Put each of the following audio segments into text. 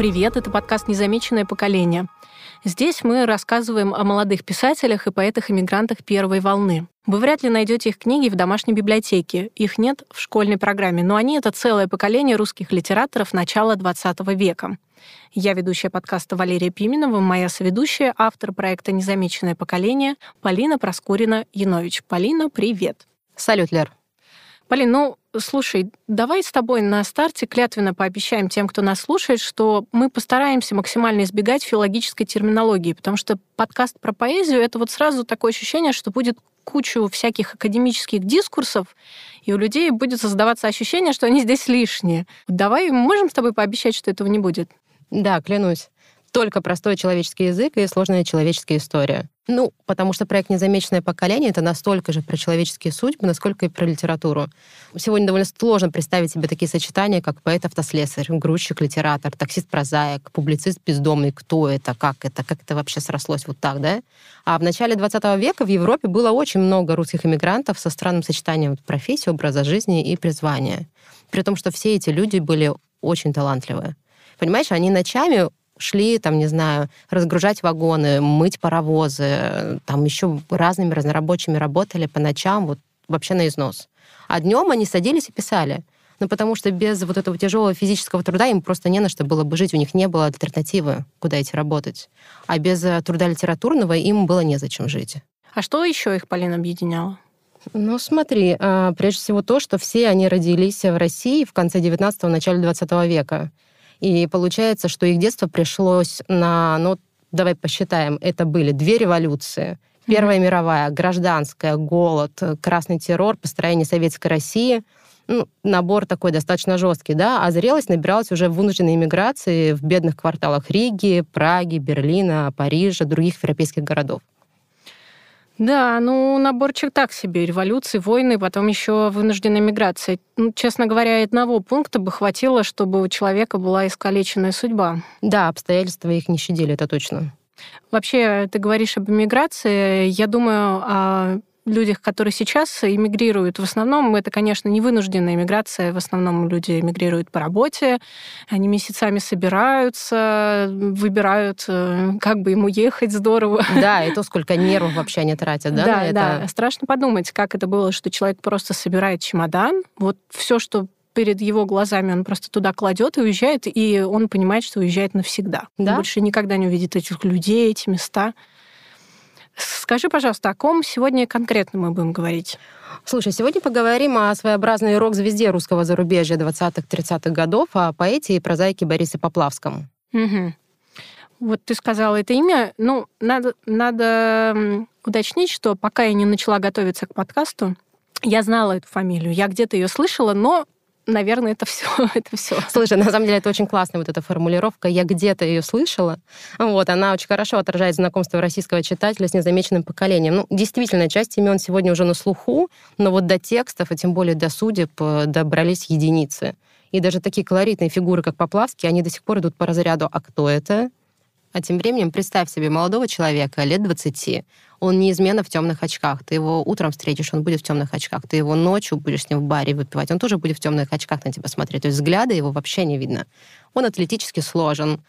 Привет, это подкаст «Незамеченное поколение». Здесь мы рассказываем о молодых писателях и поэтах-иммигрантах первой волны. Вы вряд ли найдете их книги в домашней библиотеке. Их нет в школьной программе, но они — это целое поколение русских литераторов начала XX века. Я ведущая подкаста Валерия Пименова, моя соведущая, автор проекта «Незамеченное поколение» Полина Проскурина-Янович. Полина, привет. Салют, Лер. Полин, ну, слушай, давай с тобой на старте клятвенно пообещаем тем, кто нас слушает, что мы постараемся максимально избегать филологической терминологии, потому что подкаст про поэзию — это вот сразу такое ощущение, что будет кучу всяких академических дискурсов, и у людей будет создаваться ощущение, что они здесь лишние. Давай, можем с тобой пообещать, что этого не будет? Да, клянусь только простой человеческий язык и сложная человеческая история. Ну, потому что проект «Незамеченное поколение» — это настолько же про человеческие судьбы, насколько и про литературу. Сегодня довольно сложно представить себе такие сочетания, как поэт-автослесарь, грузчик-литератор, таксист-прозаик, публицист-бездомный. Кто это, как это, как это вообще срослось вот так, да? А в начале 20 века в Европе было очень много русских иммигрантов со странным сочетанием профессии, образа жизни и призвания. При том, что все эти люди были очень талантливые. Понимаешь, они ночами шли, там, не знаю, разгружать вагоны, мыть паровозы, там еще разными разнорабочими работали по ночам, вот вообще на износ. А днем они садились и писали. Ну, потому что без вот этого тяжелого физического труда им просто не на что было бы жить, у них не было альтернативы, куда идти работать. А без э, труда литературного им было незачем жить. А что еще их, Полина, объединяло? Ну, смотри, а, прежде всего то, что все они родились в России в конце 19-го, начале 20 века. И получается, что их детство пришлось на, ну, давай посчитаем, это были две революции. Первая mm-hmm. мировая, гражданская, голод, красный террор, построение советской России. Ну, набор такой достаточно жесткий, да, а зрелость набиралась уже в вынужденной иммиграции в бедных кварталах Риги, Праги, Берлина, Парижа, других европейских городов. Да, ну, наборчик так себе. Революции, войны, потом еще вынужденная миграция. Ну, честно говоря, одного пункта бы хватило, чтобы у человека была искалеченная судьба. Да, обстоятельства их не щадили, это точно. Вообще, ты говоришь об иммиграции. Я думаю о людях, которые сейчас эмигрируют, в основном это, конечно, не вынужденная эмиграция, в основном люди эмигрируют по работе, они месяцами собираются, выбирают, э, как бы ему ехать здорово. Да, и то, сколько нервов вообще они тратят, да, да, да. Страшно подумать, как это было, что человек просто собирает чемодан, вот все, что перед его глазами он просто туда кладет и уезжает, и он понимает, что уезжает навсегда. Да? Он больше никогда не увидит этих людей, эти места. Скажи, пожалуйста, о ком сегодня конкретно мы будем говорить? Слушай, сегодня поговорим о своеобразной рок-звезде русского зарубежья 20-30-х годов, о поэте и прозаике Борисе Поплавском. Угу. Вот ты сказала это имя. Ну, надо, надо уточнить, что пока я не начала готовиться к подкасту, я знала эту фамилию. Я где-то ее слышала, но наверное, это все. это все. Слушай, на самом деле это очень классная вот эта формулировка. Я где-то ее слышала. Вот, она очень хорошо отражает знакомство российского читателя с незамеченным поколением. Ну, действительно, часть имен сегодня уже на слуху, но вот до текстов, и тем более до судеб, э, добрались единицы. И даже такие колоритные фигуры, как Поплавский, они до сих пор идут по разряду «А кто это?», а тем временем представь себе молодого человека, лет 20. Он неизменно в темных очках. Ты его утром встретишь, он будет в темных очках. Ты его ночью будешь с ним в баре выпивать, он тоже будет в темных очках на тебя смотреть. То есть взгляда его вообще не видно. Он атлетически сложен,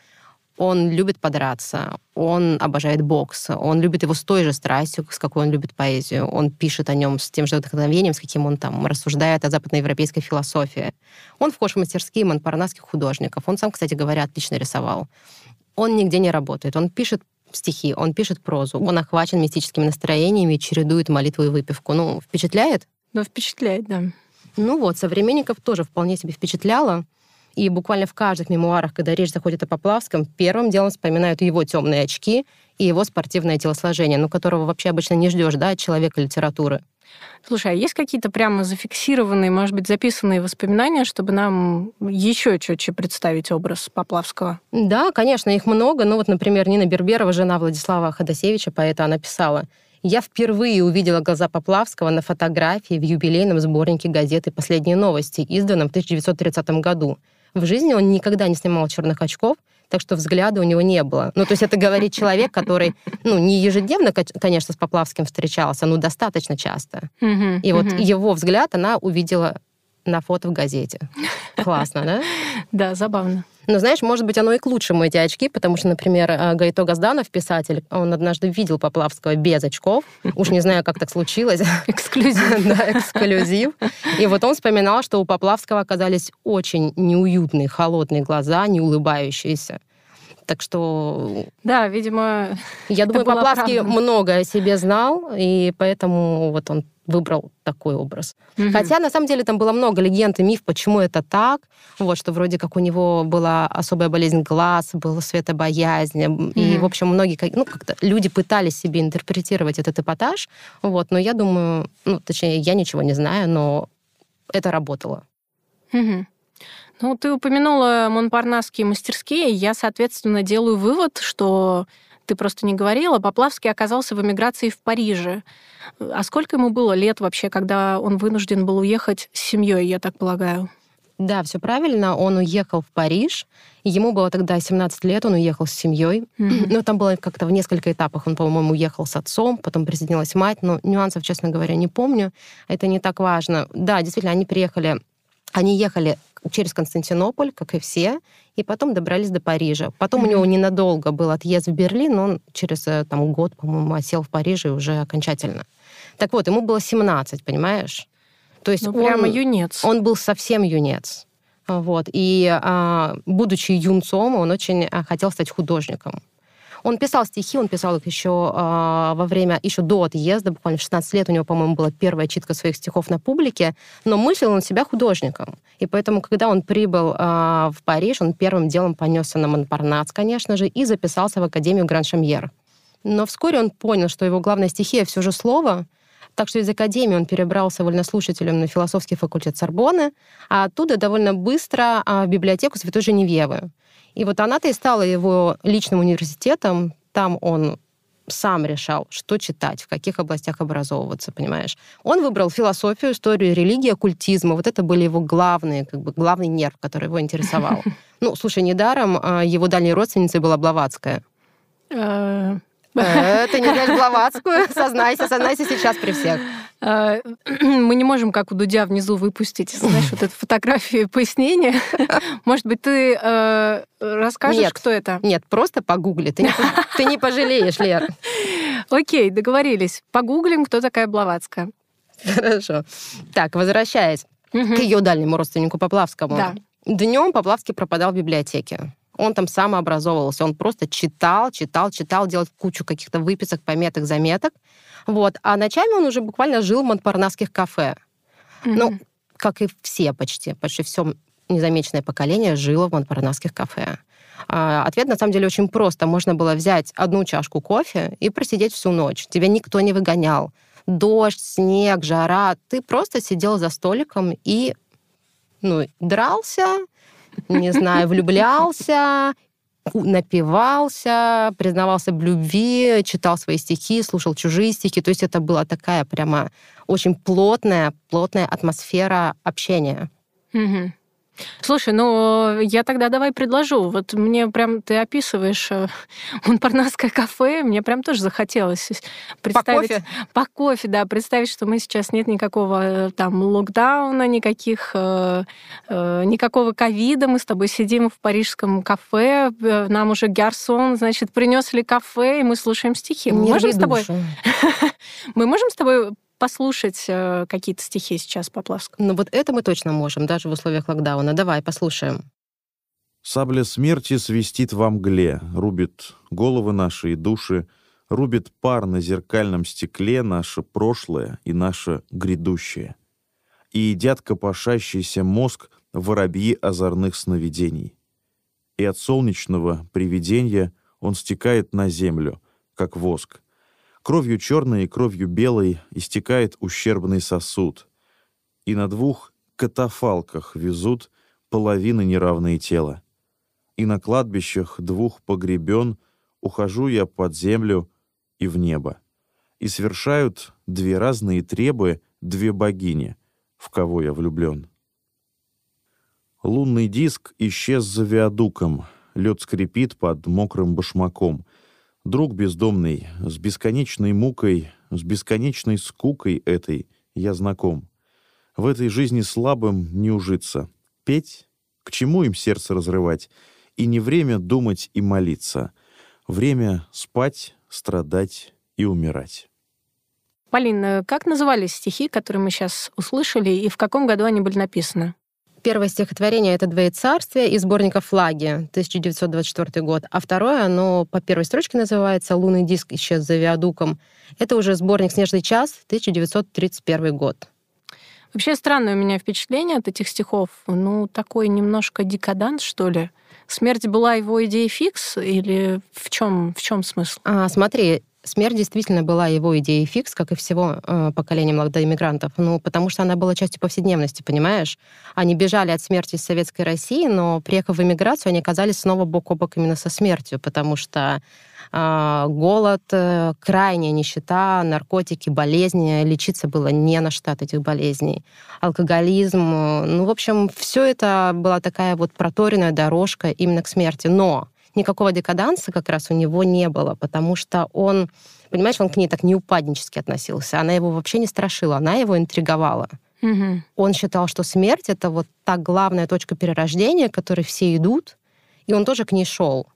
он любит подраться, он обожает бокс, он любит его с той же страстью, с какой он любит поэзию. Он пишет о нем с тем же вдохновением, с каким он там рассуждает о западноевропейской философии. Он вхож в мастерские монпарнасских художников. Он сам, кстати говоря, отлично рисовал он нигде не работает. Он пишет стихи, он пишет прозу, он охвачен мистическими настроениями, чередует молитву и выпивку. Ну, впечатляет? Ну, впечатляет, да. Ну вот, современников тоже вполне себе впечатляло. И буквально в каждых мемуарах, когда речь заходит о Поплавском, первым делом вспоминают его темные очки и его спортивное телосложение, ну, которого вообще обычно не ждешь, да, от человека литературы. Слушай, а есть какие-то прямо зафиксированные, может быть, записанные воспоминания, чтобы нам еще четче представить образ Поплавского? Да, конечно, их много. Ну вот, например, Нина Берберова, жена Владислава Ходосевича, поэта, она писала я впервые увидела глаза Поплавского на фотографии в юбилейном сборнике газеты «Последние новости», изданном в 1930 году. В жизни он никогда не снимал черных очков, так что взгляда у него не было. Ну, то есть это говорит человек, который, ну, не ежедневно, конечно, с Поплавским встречался, но достаточно часто. И вот его взгляд она увидела на фото в газете. Классно, да? Да, забавно. Но знаешь, может быть, оно и к лучшему, эти очки, потому что, например, э, Гайто Газданов, писатель, он однажды видел Поплавского без очков. Уж не знаю, как так случилось. Эксклюзив. Да, эксклюзив. И вот он вспоминал, что у Поплавского оказались очень неуютные, холодные глаза, не улыбающиеся. Так что... Да, видимо, Я думаю, Поплавский много о себе знал, и поэтому вот он выбрал такой образ. Угу. Хотя, на самом деле, там было много легенд и миф, почему это так. Вот, что вроде как у него была особая болезнь глаз, была светобоязнь. Угу. И, в общем, многие ну, как-то люди пытались себе интерпретировать этот эпатаж. Вот, но я думаю, ну, точнее, я ничего не знаю, но это работало. Угу. Ну, ты упомянула монпарнасские мастерские. Я, соответственно, делаю вывод, что ты просто не говорила, Поплавский оказался в эмиграции в Париже. А сколько ему было лет вообще, когда он вынужден был уехать с семьей, я так полагаю? Да, все правильно. Он уехал в Париж. Ему было тогда 17 лет, он уехал с семьей. Mm-hmm. Ну, там было как-то в несколько этапах. Он, по-моему, уехал с отцом, потом присоединилась мать. Но нюансов, честно говоря, не помню. Это не так важно. Да, действительно, они приехали они ехали через Константинополь, как и все, и потом добрались до Парижа. Потом mm-hmm. у него ненадолго был отъезд в Берлин, но он через э, там, год, по-моему, осел в Париже уже окончательно. Так вот, ему было 17, понимаешь? То есть ну, он, прямо юнец. Он был совсем юнец. Вот. И а, будучи юнцом, он очень а, хотел стать художником. Он писал стихи, он писал их еще э, во время, еще до отъезда, буквально в 16 лет у него, по-моему, была первая читка своих стихов на публике, но мыслил он себя художником. И поэтому, когда он прибыл э, в Париж, он первым делом понесся на Монпарнац, конечно же, и записался в Академию Гран-Шамьер. Но вскоре он понял, что его главная стихия все же слово, так что из академии он перебрался вольнослушателем на философский факультет Сорбонны, а оттуда довольно быстро в библиотеку Святой Женевьевы. И вот она-то и стала его личным университетом. Там он сам решал, что читать, в каких областях образовываться, понимаешь. Он выбрал философию, историю, религию, оккультизм. Вот это были его главные, как бы главный нерв, который его интересовал. Ну, слушай, недаром а, его дальней родственницей была Блаватская. Э, Э, ты не знаешь Блаватскую? Сознайся, сознайся сейчас при всех. Э, мы не можем, как у Дудя, внизу выпустить, знаешь, вот эту фотографию пояснения. Может быть, ты э, расскажешь, нет, кто это? Нет, просто погугли. Ты не, ты не пожалеешь, Лер. Окей, договорились. Погуглим, кто такая Блаватская. Хорошо. Так, возвращаясь к ее дальнему родственнику Поплавскому. Да. Днем Поплавский пропадал в библиотеке он там самообразовывался, он просто читал, читал, читал, делал кучу каких-то выписок, пометок, заметок. Вот. А ночами он уже буквально жил в монпарнасских кафе. Mm-hmm. Ну, как и все почти, почти все незамеченное поколение жило в монпарнасских кафе. А, ответ на самом деле очень просто. Можно было взять одну чашку кофе и просидеть всю ночь. Тебя никто не выгонял. Дождь, снег, жара. Ты просто сидел за столиком и ну, дрался, не знаю, влюблялся, напивался, признавался в любви, читал свои стихи, слушал чужие стихи. То есть это была такая прямо очень плотная, плотная атмосфера общения. Угу. Слушай, ну я тогда давай предложу. Вот мне прям ты описываешь э, Монпарнасское кафе, мне прям тоже захотелось представить... По кофе? По кофе, да. Представить, что мы сейчас нет никакого э, там локдауна, никаких... Э, э, никакого ковида. Мы с тобой сидим в парижском кафе, нам уже гарсон, значит, принес ли кафе, и мы слушаем стихи. Мы можем с тобой... Мы можем с тобой послушать э, какие-то стихи сейчас Поплавского? Ну вот это мы точно можем, даже в условиях локдауна. Давай, послушаем. Сабля смерти свистит во мгле, рубит головы наши и души, рубит пар на зеркальном стекле наше прошлое и наше грядущее. И едят копошащийся мозг воробьи озорных сновидений. И от солнечного привидения он стекает на землю, как воск, Кровью черной и кровью белой истекает ущербный сосуд. И на двух катафалках везут половины неравные тела. И на кладбищах двух погребен ухожу я под землю и в небо. И совершают две разные требы две богини, в кого я влюблен. Лунный диск исчез за виадуком, лед скрипит под мокрым башмаком — Друг бездомный, с бесконечной мукой, с бесконечной скукой этой я знаком. В этой жизни слабым не ужиться. Петь? К чему им сердце разрывать? И не время думать и молиться. Время спать, страдать и умирать. Полина, как назывались стихи, которые мы сейчас услышали, и в каком году они были написаны? Первое стихотворение — это «Двоецарствие» из сборника «Флаги», 1924 год. А второе, оно по первой строчке называется «Лунный диск исчез за виадуком». Это уже сборник «Снежный час», 1931 год. Вообще странное у меня впечатление от этих стихов. Ну, такой немножко декаданс, что ли. Смерть была его идеей фикс или в чем в чем смысл? А, смотри, Смерть действительно была его идеей фикс, как и всего э, поколения молодоиммигрантов. Ну, потому что она была частью повседневности, понимаешь? Они бежали от смерти из Советской России, но приехав в эмиграцию, они оказались снова бок о бок именно со смертью, потому что э, голод, э, крайняя нищета, наркотики, болезни, лечиться было не на от этих болезней. Алкоголизм, э, ну, в общем, все это была такая вот проторенная дорожка именно к смерти. Но никакого декаданса как раз у него не было, потому что он, понимаешь, он к ней так неупаднически относился. Она его вообще не страшила, она его интриговала. Угу. Он считал, что смерть — это вот та главная точка перерождения, к которой все идут, и он тоже к ней шел.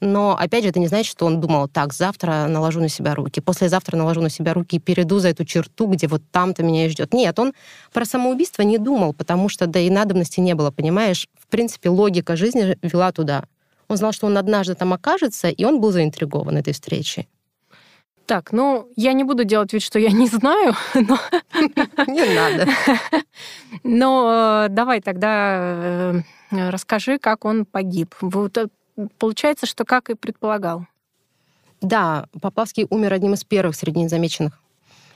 Но, опять же, это не значит, что он думал, так, завтра наложу на себя руки, послезавтра наложу на себя руки и перейду за эту черту, где вот там-то меня и ждет. Нет, он про самоубийство не думал, потому что, да и надобности не было, понимаешь? В принципе, логика жизни вела туда. Он знал, что он однажды там окажется, и он был заинтригован этой встречей. Так, ну, я не буду делать вид, что я не знаю, но... Не надо. Но э, давай тогда э, расскажи, как он погиб. Э, получается, что как и предполагал. Да, Поплавский умер одним из первых среди незамеченных.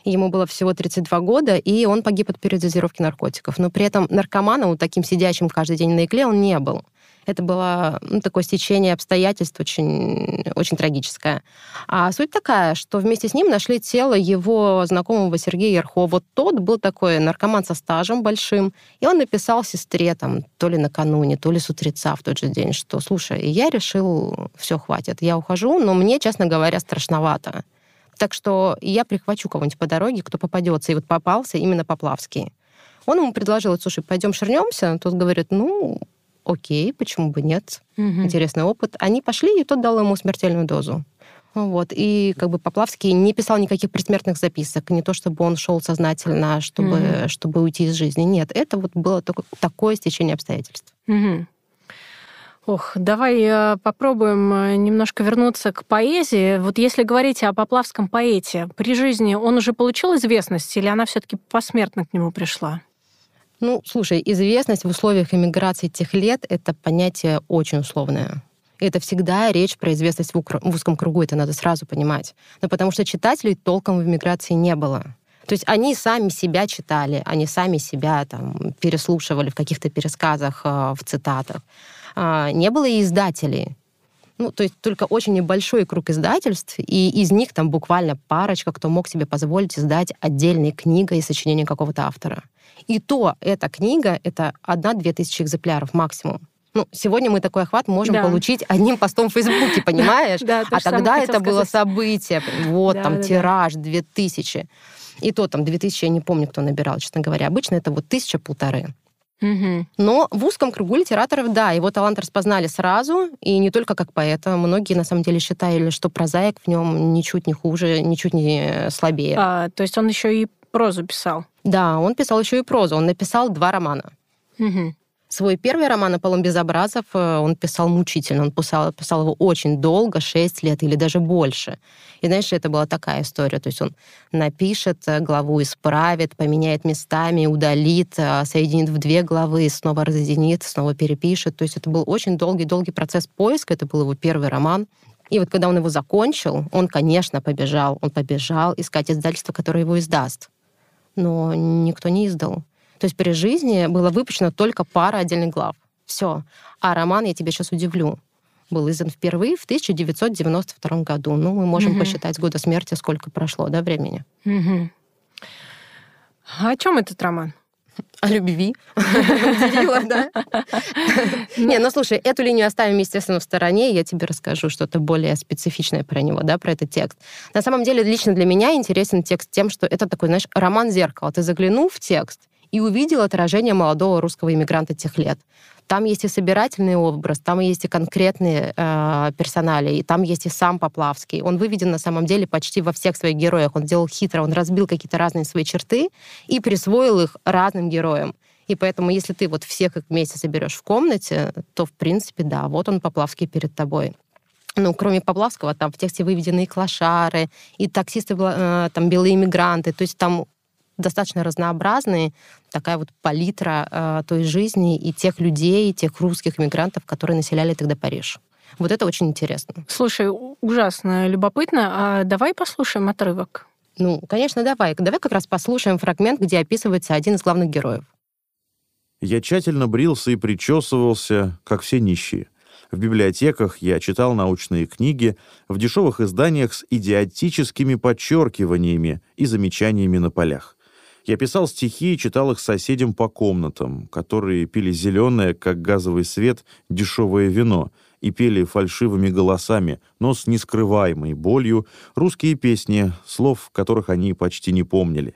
Ему было всего 32 года, и он погиб от передозировки наркотиков. Но при этом наркоманом, таким сидящим каждый день на игле, он не был. Это было ну, такое стечение обстоятельств очень, очень трагическое. А суть такая, что вместе с ним нашли тело его знакомого Сергея Ярхо. Вот тот был такой наркоман со стажем большим, и он написал сестре там то ли накануне, то ли с утреца в тот же день, что, слушай, я решил, все, хватит, я ухожу, но мне, честно говоря, страшновато. Так что я прихвачу кого-нибудь по дороге, кто попадется. И вот попался именно Поплавский. Он ему предложил, слушай, пойдем шернемся. Тот говорит, ну, окей, почему бы нет, угу. интересный опыт. Они пошли, и тот дал ему смертельную дозу. Вот. И как бы Поплавский не писал никаких предсмертных записок, не то чтобы он шел сознательно, чтобы, mm чтобы уйти из жизни. Нет, это вот было такое, такое стечение обстоятельств. mm Ох, давай э, попробуем э, немножко вернуться к поэзии. Вот если говорить о поплавском поэте, при жизни он уже получил известность или она все-таки посмертно к нему пришла? Ну, слушай, известность в условиях эмиграции тех лет — это понятие очень условное. Это всегда речь про известность в, в узком кругу, это надо сразу понимать. Но потому что читателей толком в эмиграции не было. То есть они сами себя читали, они сами себя там переслушивали в каких-то пересказах, э, в цитатах. А, не было и издателей. Ну, то есть только очень небольшой круг издательств, и из них там буквально парочка, кто мог себе позволить издать отдельные книги и сочинения какого-то автора. И то эта книга — это одна-две тысячи экземпляров максимум. Ну, сегодня мы такой охват можем да. получить одним постом в Фейсбуке, понимаешь? Да, а тогда это было событие. Вот, там тираж, две тысячи. И то там две тысячи, я не помню, кто набирал, честно говоря. Обычно это вот тысяча-полторы. Угу. Но в узком кругу литераторов, да, его талант распознали сразу, и не только как поэта. Многие, на самом деле, считали, что прозаик в нем ничуть не хуже, ничуть не слабее. А, то есть он еще и прозу писал? Да, он писал еще и прозу. Он написал два романа. Угу. Свой первый роман «Аполлон Безобразов» э, он писал мучительно. Он писал, писал его очень долго, 6 лет или даже больше. И, знаешь, это была такая история. То есть он напишет э, главу, исправит, поменяет местами, удалит, э, соединит в две главы, снова разъединит, снова перепишет. То есть это был очень долгий-долгий процесс поиска. Это был его первый роман. И вот когда он его закончил, он, конечно, побежал. Он побежал искать издательство, которое его издаст. Но никто не издал. То есть при жизни было выпущено только пара отдельных глав. Все. А роман, я тебя сейчас удивлю, был издан впервые в 1992 году. Ну, мы можем угу. посчитать с года смерти, сколько прошло, да, времени. Угу. А о чем этот роман? О любви. Да? Не, ну слушай, эту линию оставим, естественно, в стороне, и я тебе расскажу что-то более специфичное про него, да, про этот текст. На самом деле, лично для меня интересен текст тем, что это такой, знаешь, роман зеркала. Ты заглянул в текст, и увидел отражение молодого русского иммигранта тех лет. Там есть и собирательный образ, там есть и конкретные э, персонали, и там есть и сам Поплавский. Он выведен на самом деле почти во всех своих героях. Он делал хитро, он разбил какие-то разные свои черты и присвоил их разным героям. И поэтому, если ты вот всех их вместе соберешь в комнате, то, в принципе, да, вот он Поплавский перед тобой ну, кроме Поплавского, там в тексте выведены и клашары, и таксисты, э, там, белые иммигранты. То есть там достаточно разнообразные, такая вот палитра э, той жизни и тех людей, и тех русских иммигрантов, которые населяли тогда Париж. Вот это очень интересно. Слушай, ужасно любопытно. А давай послушаем отрывок. Ну, конечно, давай. Давай как раз послушаем фрагмент, где описывается один из главных героев. Я тщательно брился и причесывался, как все нищие. В библиотеках я читал научные книги, в дешевых изданиях с идиотическими подчеркиваниями и замечаниями на полях. Я писал стихи и читал их соседям по комнатам, которые пили зеленое, как газовый свет, дешевое вино и пели фальшивыми голосами, но с нескрываемой болью, русские песни, слов которых они почти не помнили.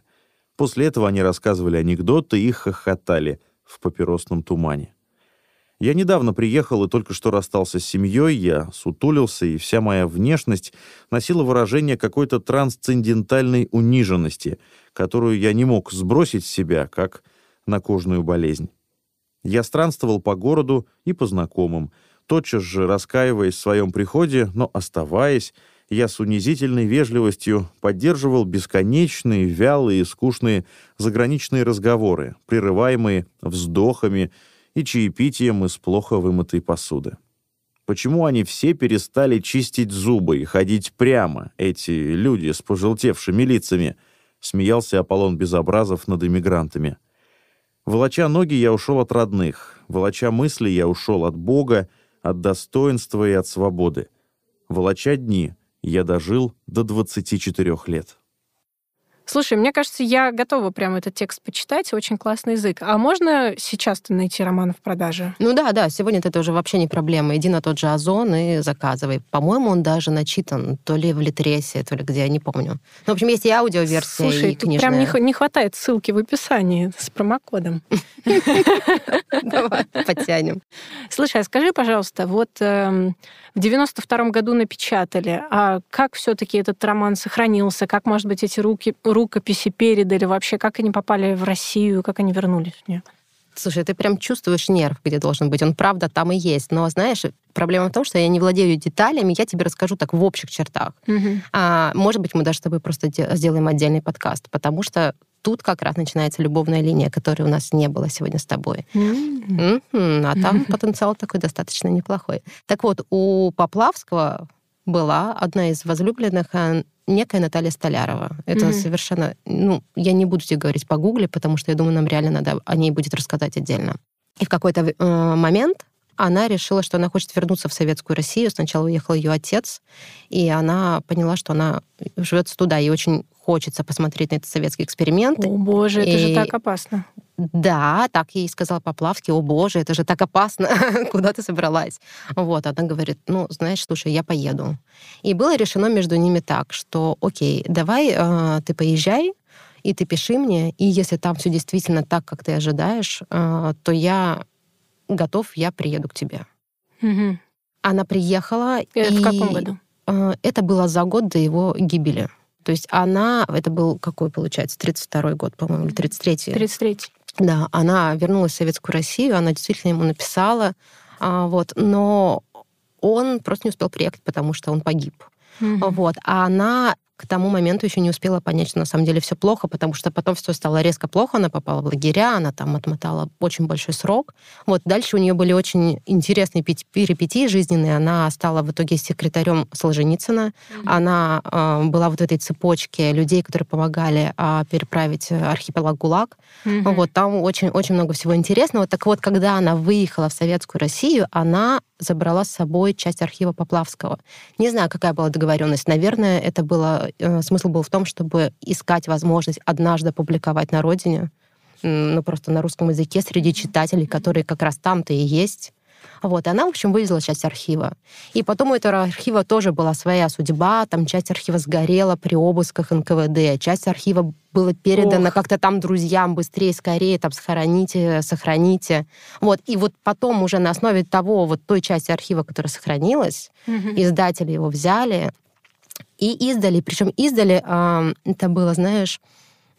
После этого они рассказывали анекдоты и хохотали в папиросном тумане. Я недавно приехал и только что расстался с семьей, я сутулился, и вся моя внешность носила выражение какой-то трансцендентальной униженности, которую я не мог сбросить с себя, как на кожную болезнь. Я странствовал по городу и по знакомым, тотчас же раскаиваясь в своем приходе, но оставаясь, я с унизительной вежливостью поддерживал бесконечные, вялые и скучные заграничные разговоры, прерываемые вздохами, и чаепитием из плохо вымытой посуды. Почему они все перестали чистить зубы и ходить прямо, эти люди с пожелтевшими лицами? Смеялся Аполлон Безобразов над иммигрантами. Волоча ноги, я ушел от родных. Волоча мысли, я ушел от Бога, от достоинства и от свободы. Волоча дни, я дожил до 24 лет. Слушай, мне кажется, я готова прямо этот текст почитать. Очень классный язык. А можно сейчас-то найти роман в продаже? Ну да, да, сегодня это уже вообще не проблема. Иди на тот же Озон и заказывай. По-моему, он даже начитан то ли в Литресе, то ли где, я не помню. Ну, в общем, есть и аудиоверсия, Слушай, и книжная. прям не, не хватает ссылки в описании с промокодом. Давай, подтянем. Слушай, а скажи, пожалуйста, вот эм, в 92 году напечатали, а как все-таки этот роман сохранился? Как, может быть, эти руки, рукописи передали вообще? Как они попали в Россию? Как они вернулись в нее? Слушай, ты прям чувствуешь нерв, где должен быть. Он правда там и есть. Но знаешь, проблема в том, что я не владею деталями, я тебе расскажу так в общих чертах. Угу. А, может быть, мы даже с тобой просто сделаем отдельный подкаст, потому что тут как раз начинается любовная линия, которой у нас не было сегодня с тобой. Mm-hmm. Mm-hmm. А там потенциал такой достаточно неплохой. Так вот, у Поплавского была одна из возлюбленных а, некая Наталья Столярова. Это mm-hmm. совершенно... Ну, я не буду тебе говорить по гугле, потому что я думаю, нам реально надо о ней будет рассказать отдельно. И в какой-то э, момент она решила, что она хочет вернуться в Советскую Россию. Сначала уехал ее отец, и она поняла, что она живет туда, и очень хочется посмотреть на этот советский эксперимент. О, боже, это же так опасно. Да, так ей сказал Поплавский, о боже, это же так опасно, куда ты собралась? Вот, она говорит, ну, знаешь, слушай, я поеду. И было решено между ними так, что, окей, давай э, ты поезжай, и ты пиши мне, и если там все действительно так, как ты ожидаешь, э, то я готов, я приеду к тебе. Угу. Она приехала. Это и... в каком году? Э, это было за год до его гибели. То есть она, это был какой, получается, 32-й год, по-моему, или 33-й? 33-й. Да, она вернулась в Советскую Россию, она действительно ему написала, а, вот, но он просто не успел приехать, потому что он погиб. Угу. Вот. А она к тому моменту еще не успела понять, что на самом деле все плохо, потому что потом все стало резко плохо, она попала в лагеря, она там отмотала очень большой срок. Вот дальше у нее были очень интересные перипетии жизненные. Она стала в итоге секретарем Солженицына. Mm-hmm. Она э, была вот в этой цепочке людей, которые помогали э, переправить архипелаг ГУЛАГ. Mm-hmm. Вот там очень-очень много всего интересного. Так вот, когда она выехала в Советскую Россию, она забрала с собой часть архива Поплавского. Не знаю, какая была договоренность. Наверное, это было э, смысл был в том, чтобы искать возможность однажды публиковать на родине, ну просто на русском языке среди читателей, которые как раз там-то и есть. Вот, и она, в общем, вывезла часть архива. И потом у этого архива тоже была своя судьба. Там часть архива сгорела при обысках НКВД, часть архива было передано Ох. как-то там друзьям быстрее, скорее, там, сохраните, сохраните. Вот. И вот потом уже на основе того, вот той части архива, которая сохранилась, Мгм. издатели его взяли и издали. Причем издали, а, это было, знаешь,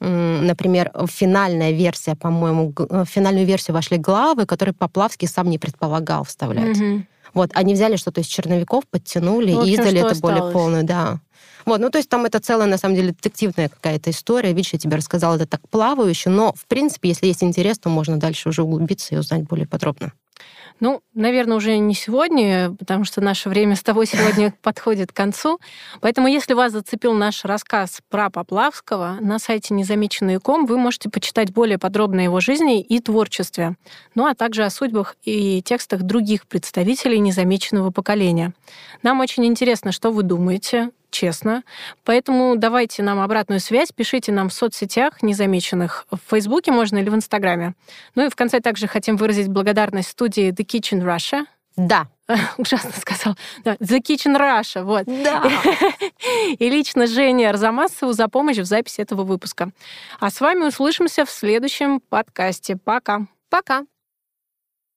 например, финальная версия, по-моему, в финальную версию вошли главы, которые Поплавский сам не предполагал вставлять. Мгм. Вот, они взяли что-то из черновиков, подтянули В общем, и издали это более осталось. полную, да. Вот, ну то есть там это целая, на самом деле, детективная какая-то история. Видишь, я тебе рассказала это так плавающе, но, в принципе, если есть интерес, то можно дальше уже углубиться и узнать более подробно. Ну, наверное, уже не сегодня, потому что наше время с тобой сегодня подходит к концу. Поэтому, если вас зацепил наш рассказ про Поплавского, на сайте незамеченный.ком вы можете почитать более подробно о его жизни и творчестве, ну а также о судьбах и текстах других представителей незамеченного поколения. Нам очень интересно, что вы думаете, честно. Поэтому давайте нам обратную связь, пишите нам в соцсетях незамеченных, в Фейсбуке можно или в Инстаграме. Ну и в конце также хотим выразить благодарность студии The Kitchen Russia. Да. Ужасно сказал. Да, The Kitchen Russia, вот. Да. И лично Жене Арзамасову за помощь в записи этого выпуска. А с вами услышимся в следующем подкасте. Пока. Пока.